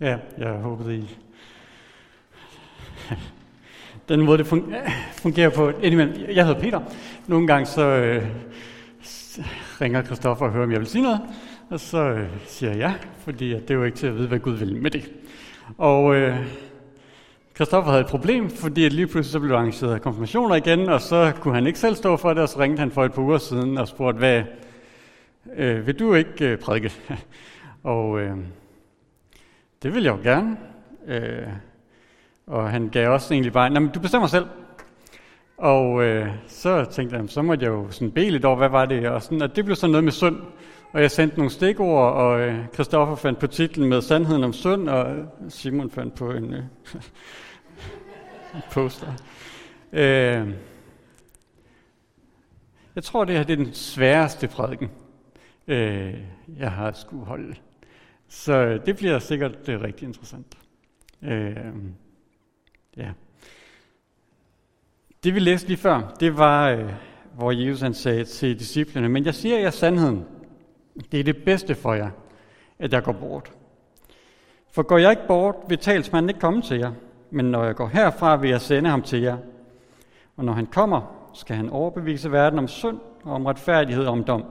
Ja, jeg håbede I... Den måde, det fungerer på indimellem. Jeg hedder Peter. Nogle gange så øh, ringer Kristoffer og hører, om jeg vil sige noget. Og så øh, siger jeg ja, fordi det er jo ikke til at vide, hvad Gud vil med det. Og øh, Kristoffer havde et problem, fordi lige pludselig så blev arrangeret konfirmationer igen, og så kunne han ikke selv stå for det, og så ringte han for et par uger siden og spurgte, hvad, øh, vil du ikke øh, prædike? og øh, det vil jeg jo gerne. Øh, og han gav også egentlig bare, men du bestemmer selv. Og øh, så tænkte jeg, så måtte jeg jo sådan bede lidt over, hvad var det? Og, sådan, og det blev sådan noget med synd. Og jeg sendte nogle stikord, og Kristoffer øh, fandt på titlen med Sandheden om synd, og øh, Simon fandt på en øh, poster. Øh, jeg tror, det her det er den sværeste prædiken, øh, jeg har skulle holde. Så det bliver sikkert det øh, rigtig interessant. Øh, ja. Det vi læste lige før, det var, øh, hvor Jesus han sagde til disciplene, men jeg siger jer sandheden. Det er det bedste for jer, at jeg går bort. For går jeg ikke bort, vil talsmanden ikke komme til jer, men når jeg går herfra, vil jeg sende ham til jer. Og når han kommer, skal han overbevise verden om synd og om retfærdighed og om dom.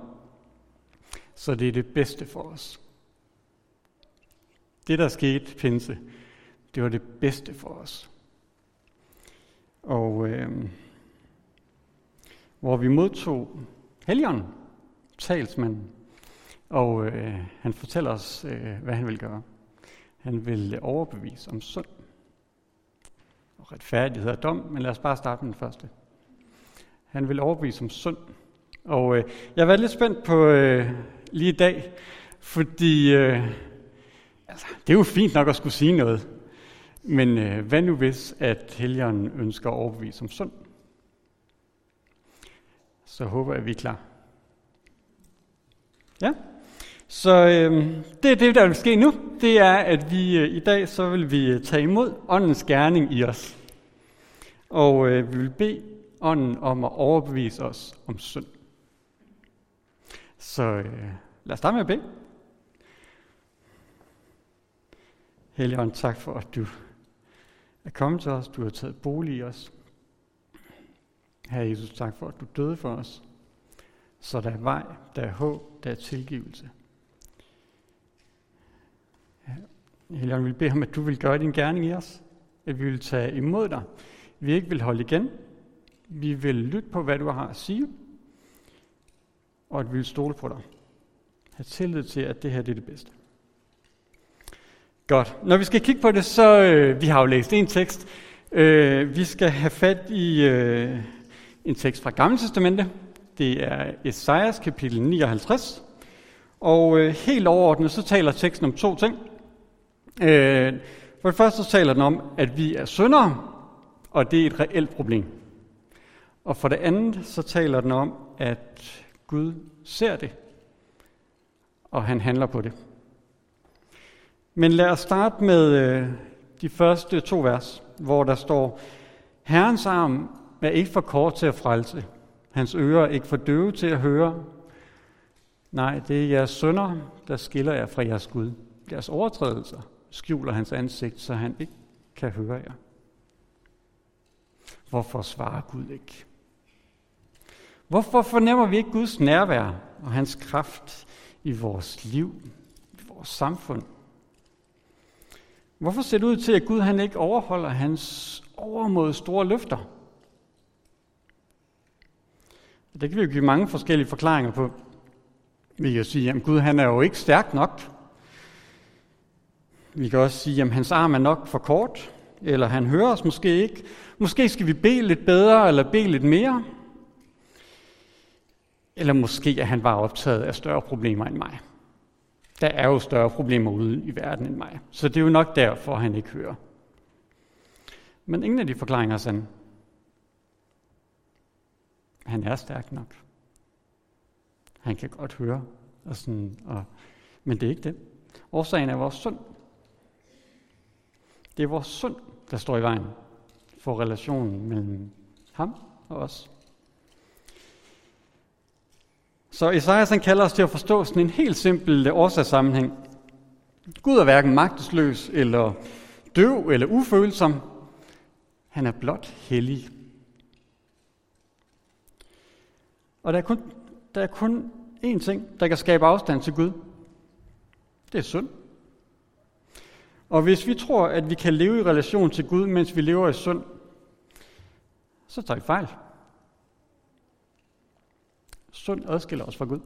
Så det er det bedste for os. Det, der skete pinse, det var det bedste for os. Og øh, hvor vi modtog Helion, talsmanden, og øh, han fortæller os, øh, hvad han vil gøre. Han vil øh, overbevise om synd og retfærdighed og dom, men lad os bare starte med den første. Han vil overbevise om synd. Og øh, jeg har været lidt spændt på øh, lige i dag, fordi øh, altså, det er jo fint nok at skulle sige noget, men øh, hvad nu hvis, at helgeren ønsker at overbevise om synd? Så håber jeg, at vi er klar. Ja? Så øh, det er det, der vil ske nu. Det er, at vi øh, i dag så vil vi øh, tage imod åndens gerning i os. Og øh, vi vil bede ånden om at overbevise os om synd. Så øh, lad os starte med at bede. Helligånd, tak for, at du er kommet til os. Du har taget bolig i os. Herre Jesus, tak for, at du døde for os. Så der er vej, der er håb, der er tilgivelse. Helligånd, vi vil bede at du vil gøre din gerning i os. At vi vil tage imod dig. Vi ikke vil holde igen. Vi vil lytte på, hvad du har at sige. Og at vi vil stole på dig. Ha' tillid til, at det her det er det bedste. Godt. Når vi skal kigge på det, så øh, vi har jo læst en tekst. Øh, vi skal have fat i øh, en tekst fra Gamle Testamente. Det er Esajas kapitel 59. Og øh, helt overordnet, så taler teksten om to ting. Øh, for det første så taler den om, at vi er syndere, og det er et reelt problem. Og for det andet så taler den om, at Gud ser det, og han handler på det. Men lad os starte med øh, de første to vers, hvor der står, Herrens arm er ikke for kort til at frelse, hans ører er ikke for døve til at høre. Nej, det er jeres sønder, der skiller jer fra jeres Gud. Jeres overtrædelser skjuler hans ansigt, så han ikke kan høre jer. Hvorfor svarer Gud ikke? Hvorfor fornemmer vi ikke Guds nærvær og hans kraft i vores liv, i vores samfund? Hvorfor ser det ud til, at Gud han ikke overholder hans overmod store løfter? Det kan vi jo give mange forskellige forklaringer på. Vi kan sige, at Gud han er jo ikke stærk nok. Vi kan også sige, at hans arm er nok for kort, eller han hører os måske ikke. Måske skal vi bede lidt bedre, eller bede lidt mere. Eller måske er han bare optaget af større problemer end mig. Der er jo større problemer ude i verden end mig. Så det er jo nok derfor, han ikke hører. Men ingen af de forklaringer er sande. Han er stærk nok. Han kan godt høre. Og sådan, og, men det er ikke det. Årsagen er vores synd. Det er vores synd, der står i vejen for relationen mellem ham og os. Så Esajas han kalder os til at forstå sådan en helt simpel øh, årsagssammenhæng. Gud er hverken magtesløs eller døv eller ufølsom. Han er blot hellig. Og der er kun, der er kun én ting, der kan skabe afstand til Gud. Det er synd. Og hvis vi tror, at vi kan leve i relation til Gud, mens vi lever i synd, så tager vi fejl. Synd adskiller os fra Gud.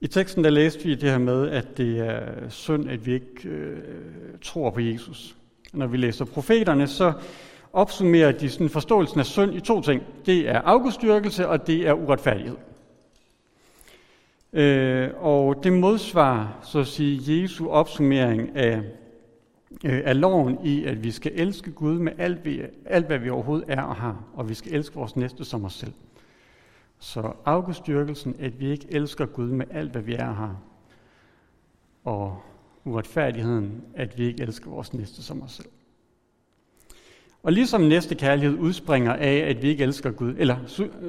I teksten der læste vi det her med, at det er synd, at vi ikke øh, tror på Jesus. Når vi læser profeterne, så opsummerer de sådan forståelsen af synd i to ting. Det er afgudstyrkelse, og det er uretfærdighed. Øh, og det modsvarer, så at sige, Jesu opsummering af, øh, af loven i, at vi skal elske Gud med alt, vi, alt, hvad vi overhovedet er og har, og vi skal elske vores næste som os selv. Så afgudstyrkelsen, at vi ikke elsker Gud med alt, hvad vi er og har, og uretfærdigheden, at vi ikke elsker vores næste som os selv. Og ligesom næste kærlighed udspringer af, at vi ikke elsker Gud, eller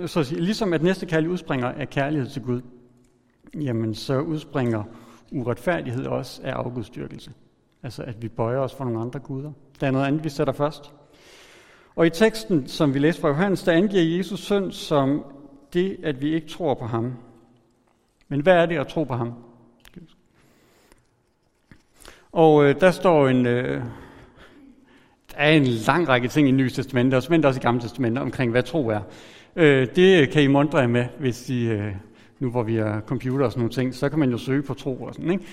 så at sige, ligesom at næste kærlighed udspringer af kærlighed til Gud, jamen så udspringer uretfærdighed også af afgudstyrkelse. Altså at vi bøjer os for nogle andre guder. Der er noget andet, vi sætter først. Og i teksten, som vi læste fra Johannes, der angiver Jesus synd som det, at vi ikke tror på ham. Men hvad er det at tro på ham? Og øh, der står en, øh, der er en lang række ting i Nye Testamente, og men også i Gamle Testamentet, omkring hvad tro er. Øh, det kan I mundre med, hvis I, øh, nu hvor vi har computer og sådan nogle ting, så kan man jo søge på tro og sådan, ikke?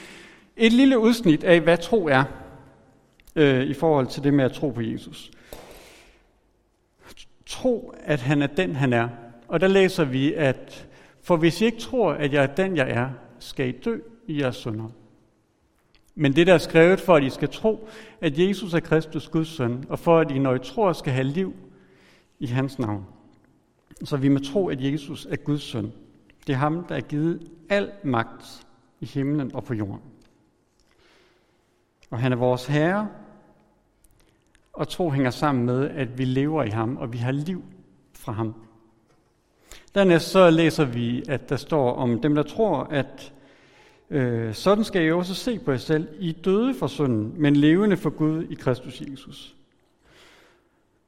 Et lille udsnit af, hvad tro er, øh, i forhold til det med at tro på Jesus. Tro, at han er den, han er. Og der læser vi, at for hvis I ikke tror, at jeg er den, jeg er, skal I dø i jeres sønder. Men det, der er skrevet for, at I skal tro, at Jesus er Kristus Guds søn, og for at I, når I tror, skal have liv i hans navn. Så vi må tro, at Jesus er Guds søn. Det er ham, der er givet al magt i himlen og på jorden. Og han er vores herre, og tro hænger sammen med, at vi lever i ham, og vi har liv fra ham. Dernæst så læser vi, at der står om dem, der tror, at øh, sådan skal I også se på jer selv. I døde for synden, men levende for Gud i Kristus Jesus.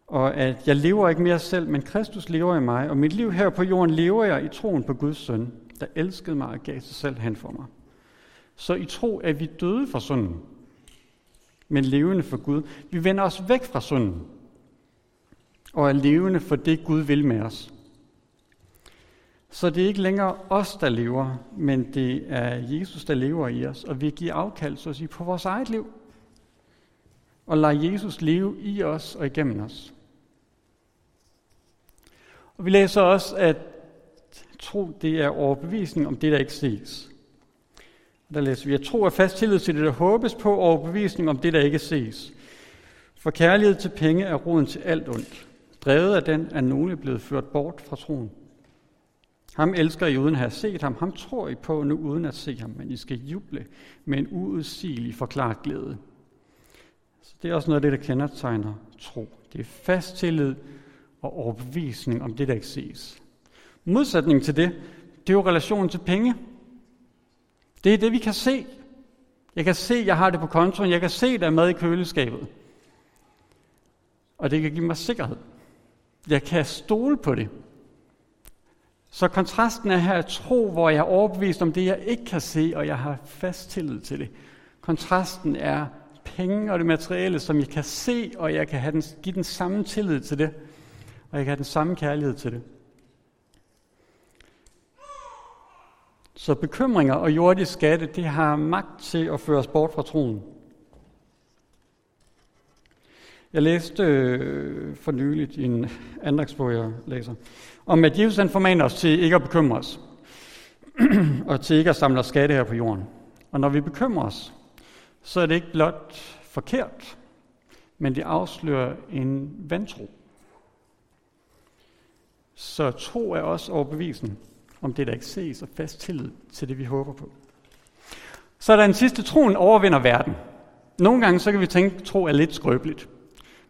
Og at jeg lever ikke mere selv, men Kristus lever i mig, og mit liv her på jorden lever jeg i troen på Guds søn, der elskede mig og gav sig selv hen for mig. Så i tro er vi døde for synden, men levende for Gud. Vi vender os væk fra synden, og er levende for det, Gud vil med os. Så det er ikke længere os, der lever, men det er Jesus, der lever i os, og vi giver afkald så at sige, på vores eget liv. Og lader Jesus leve i os og igennem os. Og vi læser også, at tro det er overbevisning om det, der ikke ses. Der læser vi, at tro er fast tillid til det, der håbes på, og overbevisning om det, der ikke ses. For kærlighed til penge er roden til alt ondt. Drevet af den er nogle blevet ført bort fra troen. Ham elsker I uden at have set ham. Ham tror I på nu uden at se ham, men I skal juble med en uudsigelig forklaret glæde. Så det er også noget af det, der kendetegner tro. Det er fast tillid og overbevisning om det, der ikke ses. Modsætning til det, det er jo relationen til penge. Det er det, vi kan se. Jeg kan se, jeg har det på kontoen. Jeg kan se, der er mad i køleskabet. Og det kan give mig sikkerhed. Jeg kan stole på det. Så kontrasten er her tro, hvor jeg er overbevist om det, jeg ikke kan se, og jeg har fast tillid til det. Kontrasten er penge og det materielle, som jeg kan se, og jeg kan have den, give den samme tillid til det, og jeg kan have den samme kærlighed til det. Så bekymringer og jordisk skatte, det har magt til at føre os bort fra troen. Jeg læste øh, for nyligt i en andagsbog, jeg læser, om at Jesus han formaner os til ikke at bekymre os, og til ikke at samle os skatte her på jorden. Og når vi bekymrer os, så er det ikke blot forkert, men det afslører en vantro. Så tro er også overbevisning om det, der ikke ses, og fast tillid til det, vi håber på. Så er der en sidste, troen overvinder verden. Nogle gange så kan vi tænke, at tro er lidt skrøbeligt.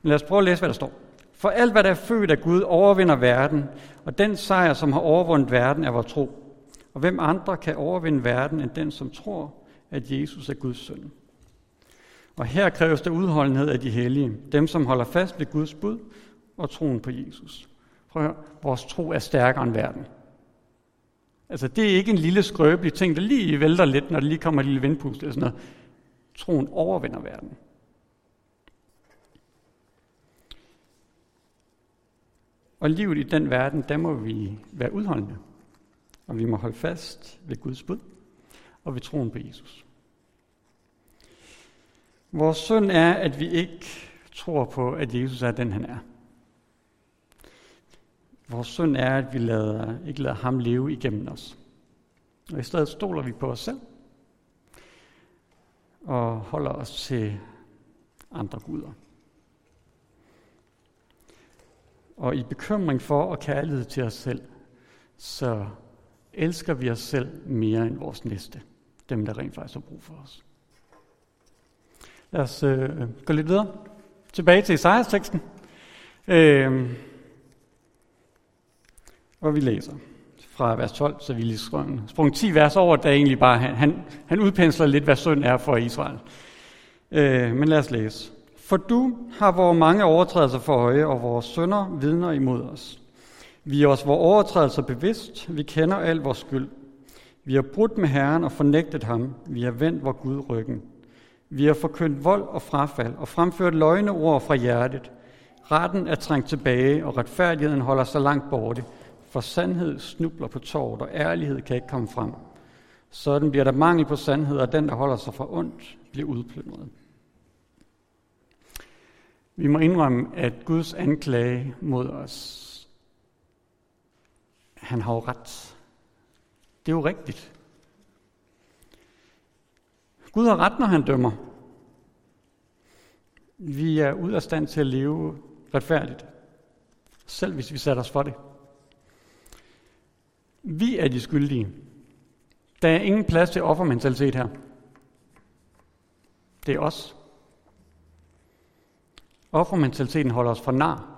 Men lad os prøve at læse, hvad der står. For alt, hvad der er født af Gud, overvinder verden, og den sejr, som har overvundet verden, er vores tro. Og hvem andre kan overvinde verden end den, som tror, at Jesus er Guds søn? Og her kræves der udholdenhed af de hellige, dem som holder fast ved Guds bud og troen på Jesus. Prøv at høre, vores tro er stærkere end verden. Altså, det er ikke en lille skrøbelig ting, der lige vælter lidt, når der lige kommer et lille vindpust eller sådan noget. Troen overvinder verden. Og livet i den verden, der må vi være udholdende. Og vi må holde fast ved Guds bud og ved troen på Jesus. Vores synd er, at vi ikke tror på, at Jesus er den, han er. Vores synd er, at vi lader, ikke lader ham leve igennem os. Og i stedet stoler vi på os selv og holder os til andre guder. Og i bekymring for og kærlighed til os selv, så elsker vi os selv mere end vores næste. Dem, der rent faktisk har brug for os. Lad os øh, gå lidt videre. Tilbage til Isaias-teksten. Øh, hvor vi læser fra vers 12, så vi lige sprung, sprung 10 vers over, der egentlig bare, han, han, han udpensler lidt, hvad synd er for Israel. Øh, men lad os læse. For du har vores mange overtrædelser for øje, og vores sønder vidner imod os. Vi er os vores overtrædelser bevidst, vi kender al vores skyld. Vi har brudt med Herren og fornægtet ham, vi har vendt vor Gud ryggen. Vi har forkyndt vold og frafald og fremført løgne ord fra hjertet. Retten er trængt tilbage, og retfærdigheden holder sig langt borte, for sandhed snubler på tåret, og ærlighed kan ikke komme frem. Sådan bliver der mangel på sandhed, og den, der holder sig for ondt, bliver udplyndret. Vi må indrømme, at Guds anklage mod os, han har jo ret. Det er jo rigtigt. Gud har ret, når han dømmer. Vi er ud af stand til at leve retfærdigt, selv hvis vi sætter os for det. Vi er de skyldige. Der er ingen plads til offermentalitet her. Det er os. Offermentaliteten holder os for nar.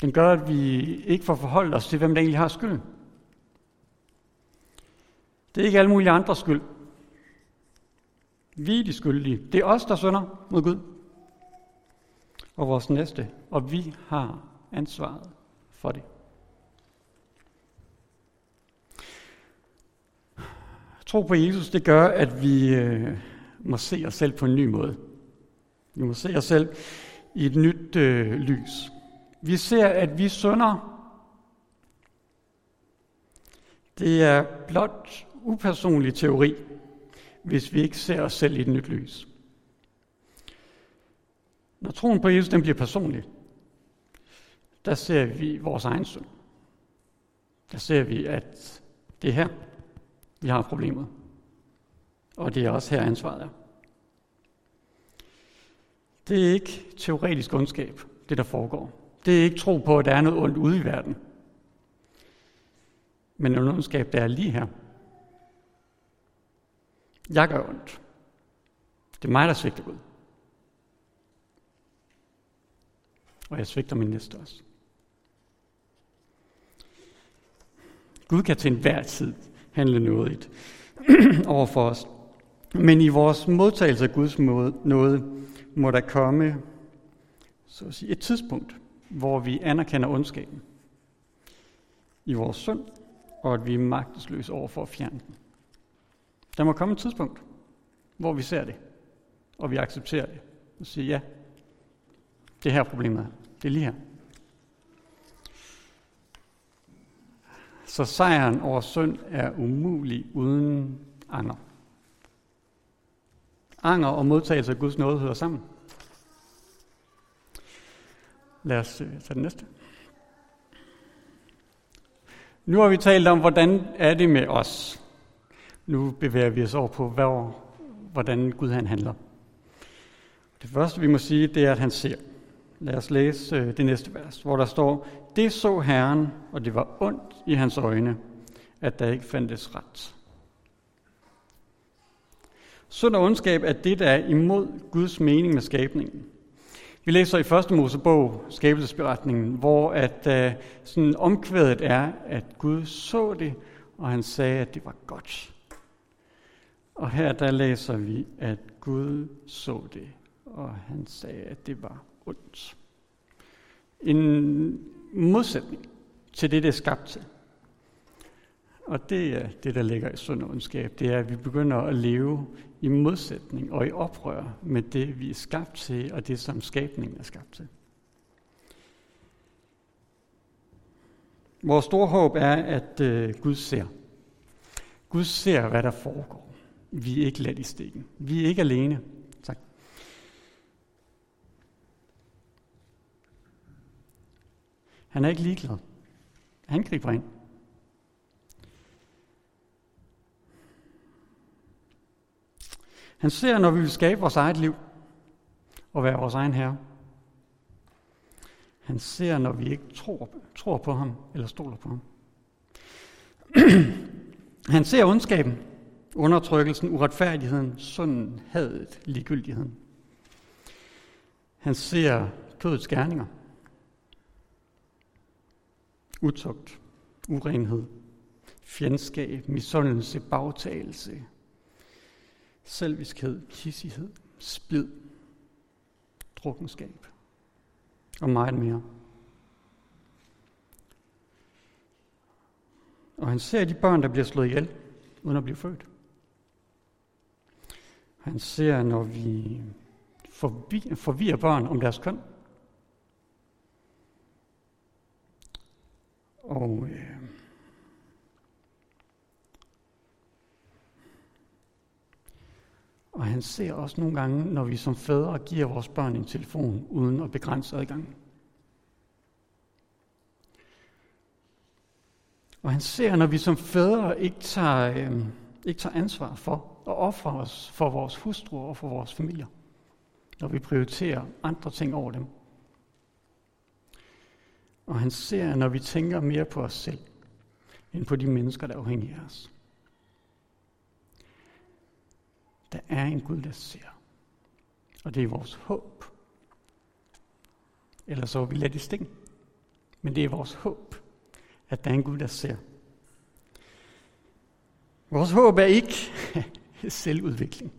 Den gør, at vi ikke får forholdt os til, hvem der egentlig har skylden. Det er ikke alle mulige andres skyld. Vi er de skyldige. Det er os, der synder mod Gud og vores næste, og vi har ansvaret for det. Tro på Jesus, det gør, at vi øh, må se os selv på en ny måde. Vi må se os selv i et nyt øh, lys. Vi ser, at vi synder. Det er blot upersonlig teori, hvis vi ikke ser os selv i et nyt lys. Når troen på Jesus den bliver personlig, der ser vi vores egen synd. Der ser vi, at det er her, vi har problemet. Og det er også her ansvaret er. Det er ikke teoretisk ondskab, det der foregår. Det er ikke tro på, at der er noget ondt ude i verden. Men en ondskab, der er lige her. Jeg gør ondt. Det er mig, der svigter Gud. Og jeg svigter min næste også. Gud kan til enhver tid handle nådigt over for os. Men i vores modtagelse af Guds nåde må der komme så at sige, et tidspunkt, hvor vi anerkender ondskaben i vores synd, og at vi er magtesløse over for at fjerne den. Der må komme et tidspunkt, hvor vi ser det, og vi accepterer det, og siger, ja, det her problemet er. Det er lige her. Så sejren over synd er umulig uden anger. Anger og modtagelse af Guds nåde hører sammen. Lad os øh, tage den næste. Nu har vi talt om, hvordan er det med os. Nu bevæger vi os over på, hvad, hvordan Gud han handler. Det første, vi må sige, det er, at han ser. Lad os læse øh, det næste vers, hvor der står, det så Herren, og det var ondt i hans øjne, at der ikke fandtes ret. Synd og ondskab er det, der er imod Guds mening med skabningen. Vi læser i første Mosebog, skabelsesberetningen, hvor at uh, sådan omkvædet er, at Gud så det, og han sagde, at det var godt. Og her der læser vi, at Gud så det, og han sagde, at det var ondt. En modsætning til det, det er skabt til. Og det er det, der ligger i sund ondskab. Det er, at vi begynder at leve i modsætning og i oprør med det, vi er skabt til, og det, som skabningen er skabt til. Vores store håb er, at øh, Gud ser. Gud ser, hvad der foregår. Vi er ikke let i stikken. Vi er ikke alene. Tak. Han er ikke ligeglad. Han griber ind. Han ser, når vi vil skabe vores eget liv og være vores egen herre. Han ser, når vi ikke tror, tror på ham eller stoler på ham. Han ser ondskaben, undertrykkelsen, uretfærdigheden, synden, hadet, ligegyldigheden. Han ser kødets gerninger. Utugt, urenhed, fjendskab, misundelse, bagtagelse, selviskhed, kissighed, splid, drukkenskab og meget mere. Og han ser de børn, der bliver slået ihjel, uden at blive født. Han ser, når vi forvirrer børn om deres køn. Og øh, Og han ser også nogle gange, når vi som fædre giver vores børn en telefon uden at begrænse adgangen. Og han ser, når vi som fædre ikke tager, øh, ikke tager ansvar for at ofre os for vores hustruer og for vores familier. Når vi prioriterer andre ting over dem. Og han ser, når vi tænker mere på os selv, end på de mennesker, der er afhængige af os. Der er en Gud, der ser. Og det er vores håb. Ellers så er vi let i sting. Men det er vores håb, at der er en Gud, der ser. Vores håb er ikke selvudvikling.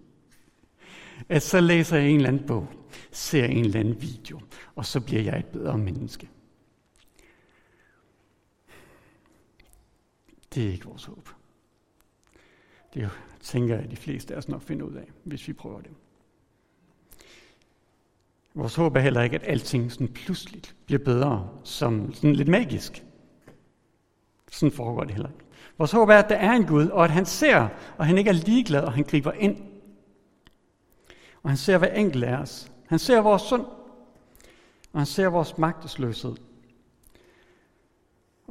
At så læser jeg en eller anden bog, ser en eller anden video, og så bliver jeg et bedre menneske. Det er ikke vores håb. Det tænker jeg, at de fleste af os nok finder ud af, hvis vi prøver det. Vores håb er heller ikke, at alting sådan pludselig bliver bedre, som sådan lidt magisk. Sådan foregår det heller ikke. Vores håb er, at der er en Gud, og at han ser, og han ikke er ligeglad, og han griber ind. Og han ser hver enkelt af os. Han ser vores synd, og han ser vores magtesløshed.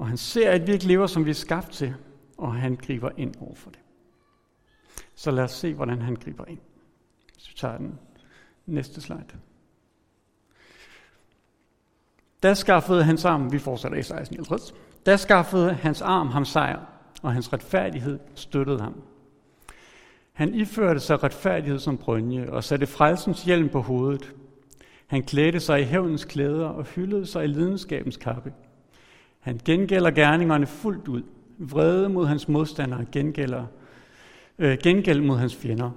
Og han ser, at vi ikke lever, som vi er skabt til, og han griber ind over for det. Så lad os se, hvordan han griber ind. Hvis vi tager den næste slide. Da skaffede hans arm, vi fortsætter i 1650, da skaffede hans arm ham sejr, og hans retfærdighed støttede ham. Han iførte sig retfærdighed som brønje og satte frelsens hjelm på hovedet. Han klædte sig i hævnens klæder og hyldede sig i lidenskabens kappe. Han gengælder gerningerne fuldt ud. Vrede mod hans modstandere gengælder øh, gengæld mod hans fjender.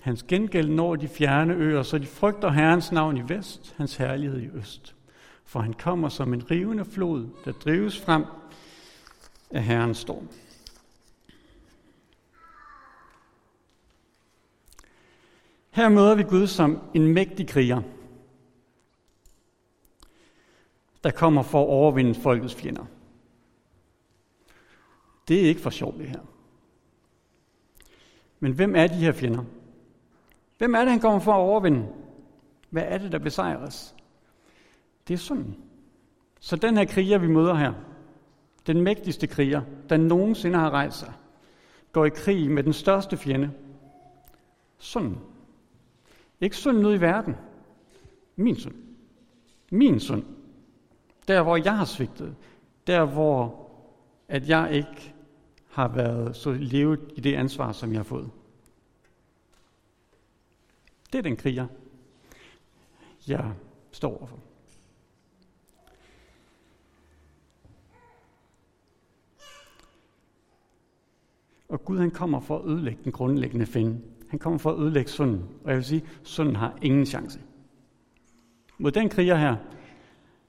Hans gengæld når de fjerne øer, så de frygter Herrens navn i vest, hans herlighed i øst. For han kommer som en rivende flod, der drives frem af Herrens storm. Her møder vi Gud som en mægtig kriger, der kommer for at overvinde folkets fjender. Det er ikke for sjovt det her. Men hvem er de her fjender? Hvem er det, han kommer for at overvinde? Hvad er det, der besejres? Det er synden. Så den her kriger, vi møder her, den mægtigste kriger, der nogensinde har rejst sig, går i krig med den største fjende. Synden. Ikke synden ud i verden. Min synd. Min synd. Der, hvor jeg har svigtet. Der, hvor at jeg ikke har været så levet i det ansvar, som jeg har fået. Det er den kriger, jeg står overfor. Og Gud han kommer for at ødelægge den grundlæggende fjende. Han kommer for at ødelægge synden. Og jeg vil sige, synden har ingen chance. Mod den kriger her,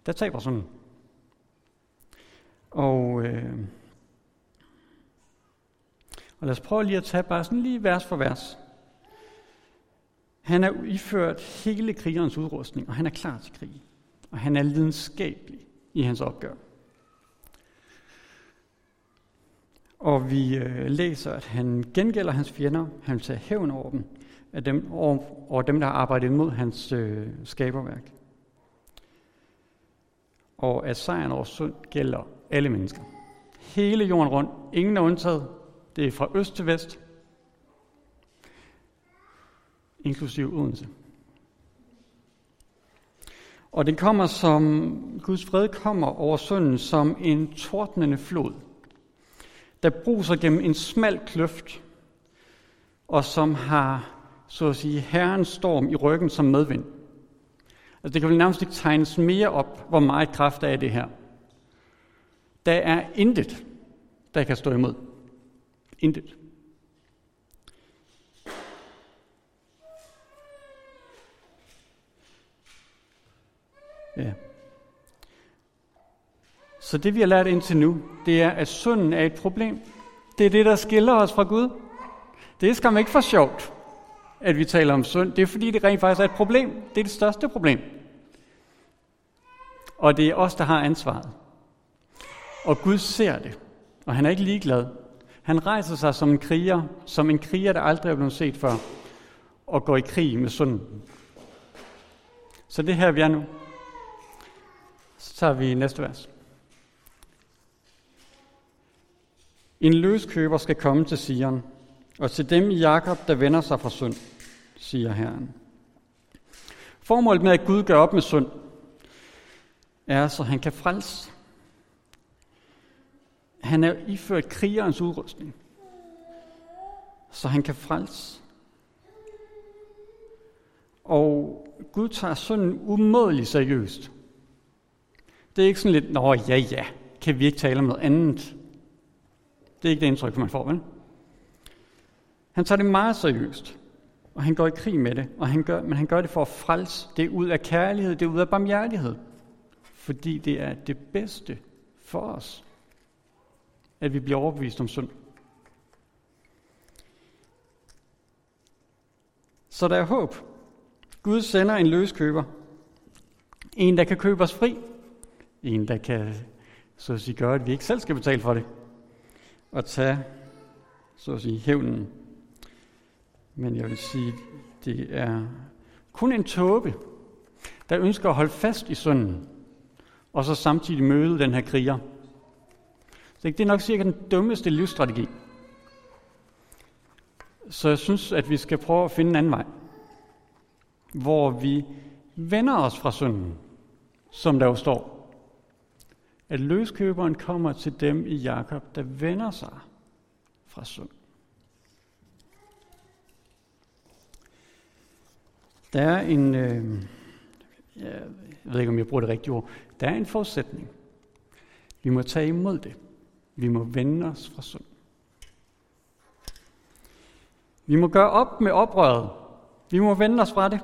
der taber sådan. Og, øh, og lad os prøve lige at tage bare sådan lige vers for vers. Han er iført hele krigerens udrustning, og han er klar til krig. Og han er lidenskabelig i hans opgør. Og vi øh, læser, at han gengælder hans fjender. Han vil tage hævn over dem, af dem over, over dem, der har arbejdet imod hans øh, skaberværk. Og at sejren over synd gælder alle mennesker. Hele jorden rundt. Ingen er undtaget. Det er fra øst til vest. Inklusiv Odense. Og den kommer som, Guds fred kommer over synden som en tordnende flod, der bruser gennem en smal kløft, og som har, så at sige, herrens storm i ryggen som medvind. Altså det kan vel nærmest ikke tegnes mere op, hvor meget kraft der er i det her. Der er intet, der kan stå imod. Intet. Ja. Så det vi har lært indtil nu, det er, at synden er et problem. Det er det, der skiller os fra Gud. Det er skam ikke for sjovt, at vi taler om synd. Det er fordi, det rent faktisk er et problem. Det er det største problem. Og det er os, der har ansvaret. Og Gud ser det, og han er ikke ligeglad. Han rejser sig som en kriger, som en kriger, der aldrig er blevet set før, og går i krig med synden. Så det her vi er nu. Så tager vi næste vers. En løskøber skal komme til Sion, og til dem i Jakob, der vender sig fra synd, siger Herren. Formålet med, at Gud gør op med synd, er, så han kan frelse. Han er iført krigerens udrustning, så han kan frelse. Og Gud tager sådan umådeligt seriøst. Det er ikke sådan lidt, nå ja ja, kan vi ikke tale om noget andet? Det er ikke det indtryk, man får, vel? Han tager det meget seriøst, og han går i krig med det, og han gør, men han gør det for at frelse. Det er ud af kærlighed, det er ud af barmhjertighed. Fordi det er det bedste for os, at vi bliver overbevist om synd. Så der er håb. Gud sender en løskøber. En, der kan købe os fri. En, der kan så at sige, gøre, at vi ikke selv skal betale for det Og tage, så at sige, hævnen. Men jeg vil sige, det er kun en tåbe, der ønsker at holde fast i synden, og så samtidig møde den her kriger. Så det er nok cirka den dummeste livsstrategi. Så jeg synes, at vi skal prøve at finde en anden vej, hvor vi vender os fra synden, som der jo står at løskøberen kommer til dem i Jakob, der vender sig fra synd. Der er en, øh, jeg ved ikke om jeg bruger det rigtige ord, der er en forudsætning. Vi må tage imod det. Vi må vende os fra synd. Vi må gøre op med oprøret. Vi må vende os fra det.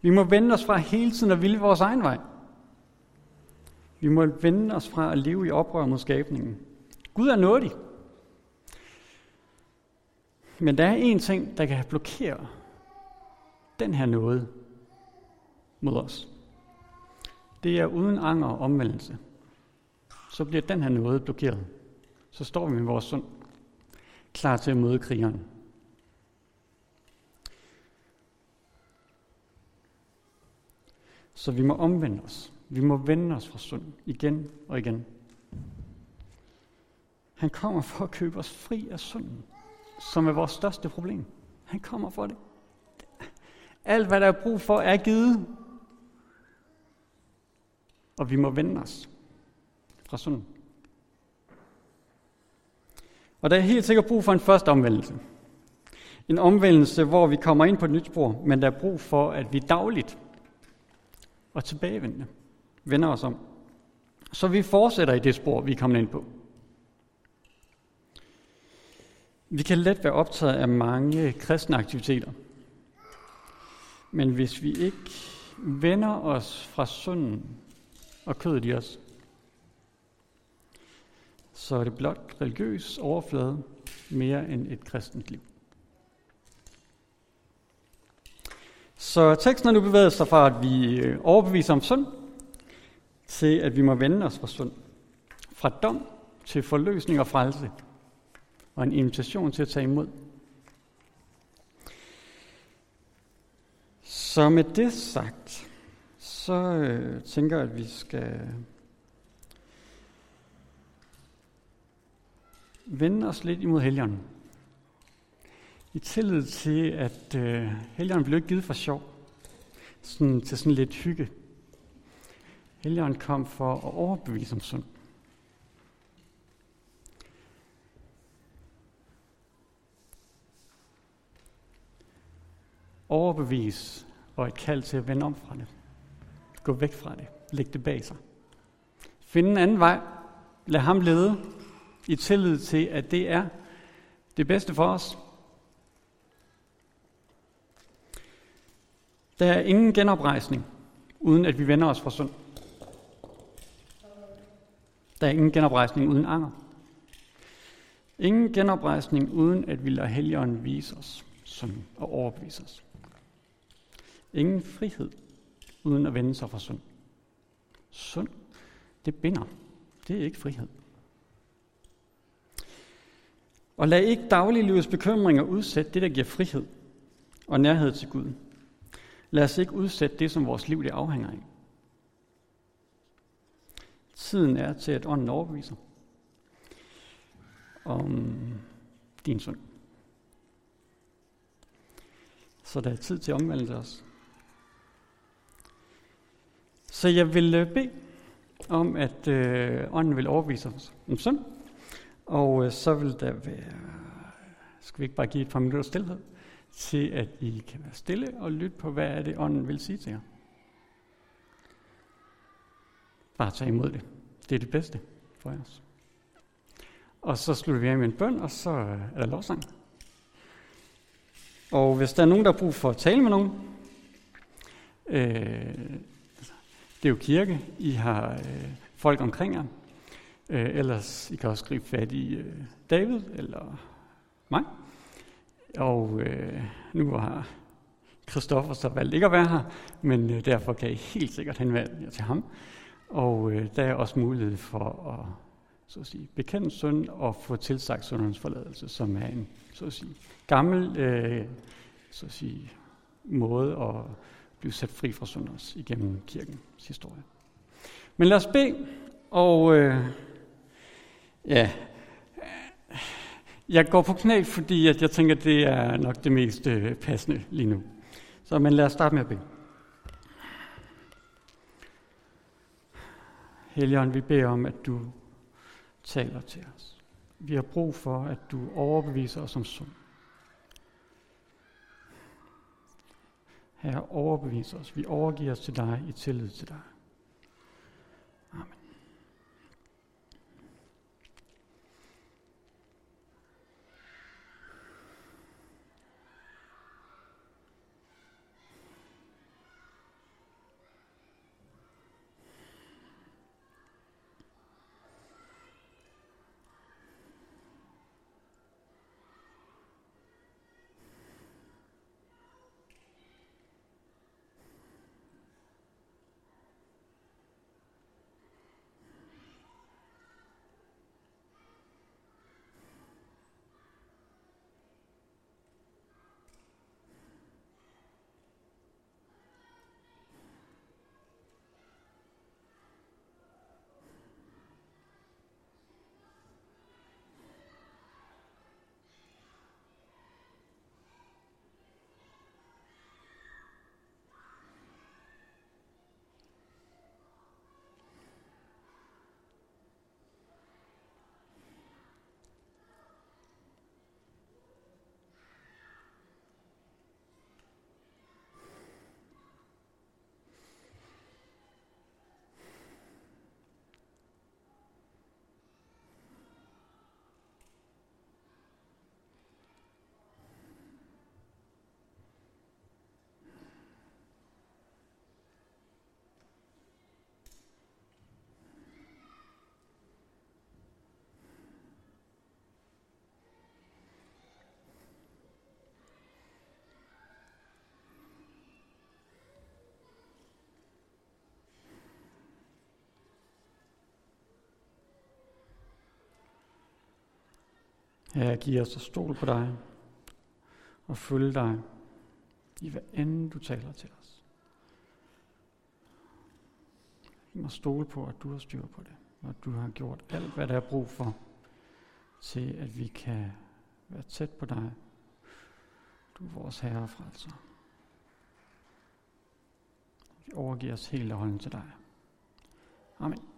Vi må vende os fra hele tiden at ville vores egen vej. Vi må vende os fra at leve i oprør mod skabningen. Gud er nådig. Men der er en ting, der kan blokere den her nåde mod os. Det er uden anger og omvendelse. Så bliver den her nåde blokeret. Så står vi med vores sund, klar til at møde krigeren. Så vi må omvende os. Vi må vende os fra synd igen og igen. Han kommer for at købe os fri af synden, som er vores største problem. Han kommer for det. Alt, hvad der er brug for, er givet. Og vi må vende os fra synden. Og der er helt sikkert brug for en første omvendelse. En omvendelse, hvor vi kommer ind på et nyt spor, men der er brug for, at vi dagligt og tilbagevendende vender os om. Så vi fortsætter i det spor, vi er kommet ind på. Vi kan let være optaget af mange kristne aktiviteter. Men hvis vi ikke vender os fra synden og kødet i os, så er det blot religiøs overflade mere end et kristent liv. Så teksten er nu bevæget sig fra, at vi øh, overbeviser om synd, til at vi må vende os fra synd. Fra dom til forløsning og frelse, og en invitation til at tage imod. Så med det sagt, så øh, tænker jeg, at vi skal vende os lidt imod helgen. I tillid til, at øh, helgen blev ikke givet for sjov, sådan, til sådan lidt hygge. Helgen kom for at overbevise om synd. Overbevise og et kald til at vende om fra det. Gå væk fra det. Læg det bag sig. Find en anden vej. Lad ham lede i tillid til, at det er det bedste for os. Der er ingen genoprejsning, uden at vi vender os fra synd. Der er ingen genoprejsning uden anger. Ingen genoprejsning uden at vi lader Helligånden vise os som, og overbevise os. Ingen frihed uden at vende sig fra synd. Synd, det binder. Det er ikke frihed. Og lad ikke dagliglivets bekymringer udsætte det, der giver frihed og nærhed til Gud. Lad os ikke udsætte det, som vores liv det afhænger af. Tiden er til, at ånden overbeviser om din synd. Så der er tid til at omvende os. Så jeg vil øh, bede om, at øh, ånden vil overbevise os om synd, og øh, så vil der være, skal vi ikke bare give et par minutter stillhed, til at I kan være stille og lytte på, hvad er det, ånden vil sige til jer. Bare tag imod det. Det er det bedste for os. Og så slutter vi af med en bøn, og så øh, er der lovsang. Og hvis der er nogen, der har brug for at tale med nogen, øh, det er jo kirke, I har øh, folk omkring jer, øh, ellers I kan også gribe fat i øh, David eller mig. Og øh, nu har Christoffer så valgt ikke at være her, men øh, derfor kan I helt sikkert henvende jer til ham. Og øh, der er også mulighed for at så at sige, bekende synd og få tilsagt syndens forladelse, som er en så at sige, gammel øh, så at sige, måde at blive sat fri fra synd også igennem kirkens historie. Men lad os bede, og øh, ja, jeg går på knæ, fordi at jeg tænker, at det er nok det mest øh, passende lige nu. Så men lad os starte med at bede. Helligånd, vi beder om, at du taler til os. Vi har brug for, at du overbeviser os om synd. Herre, overbevis os. Vi overgiver os til dig i tillid til dig. Herre, giv os at stole på dig og følge dig i hvad end du taler til os. Vi må stole på, at du har styr på det, og at du har gjort alt, hvad der er brug for, til at vi kan være tæt på dig. Du er vores Herre og frelser. Vi overgiver os helt og holdent til dig. Amen.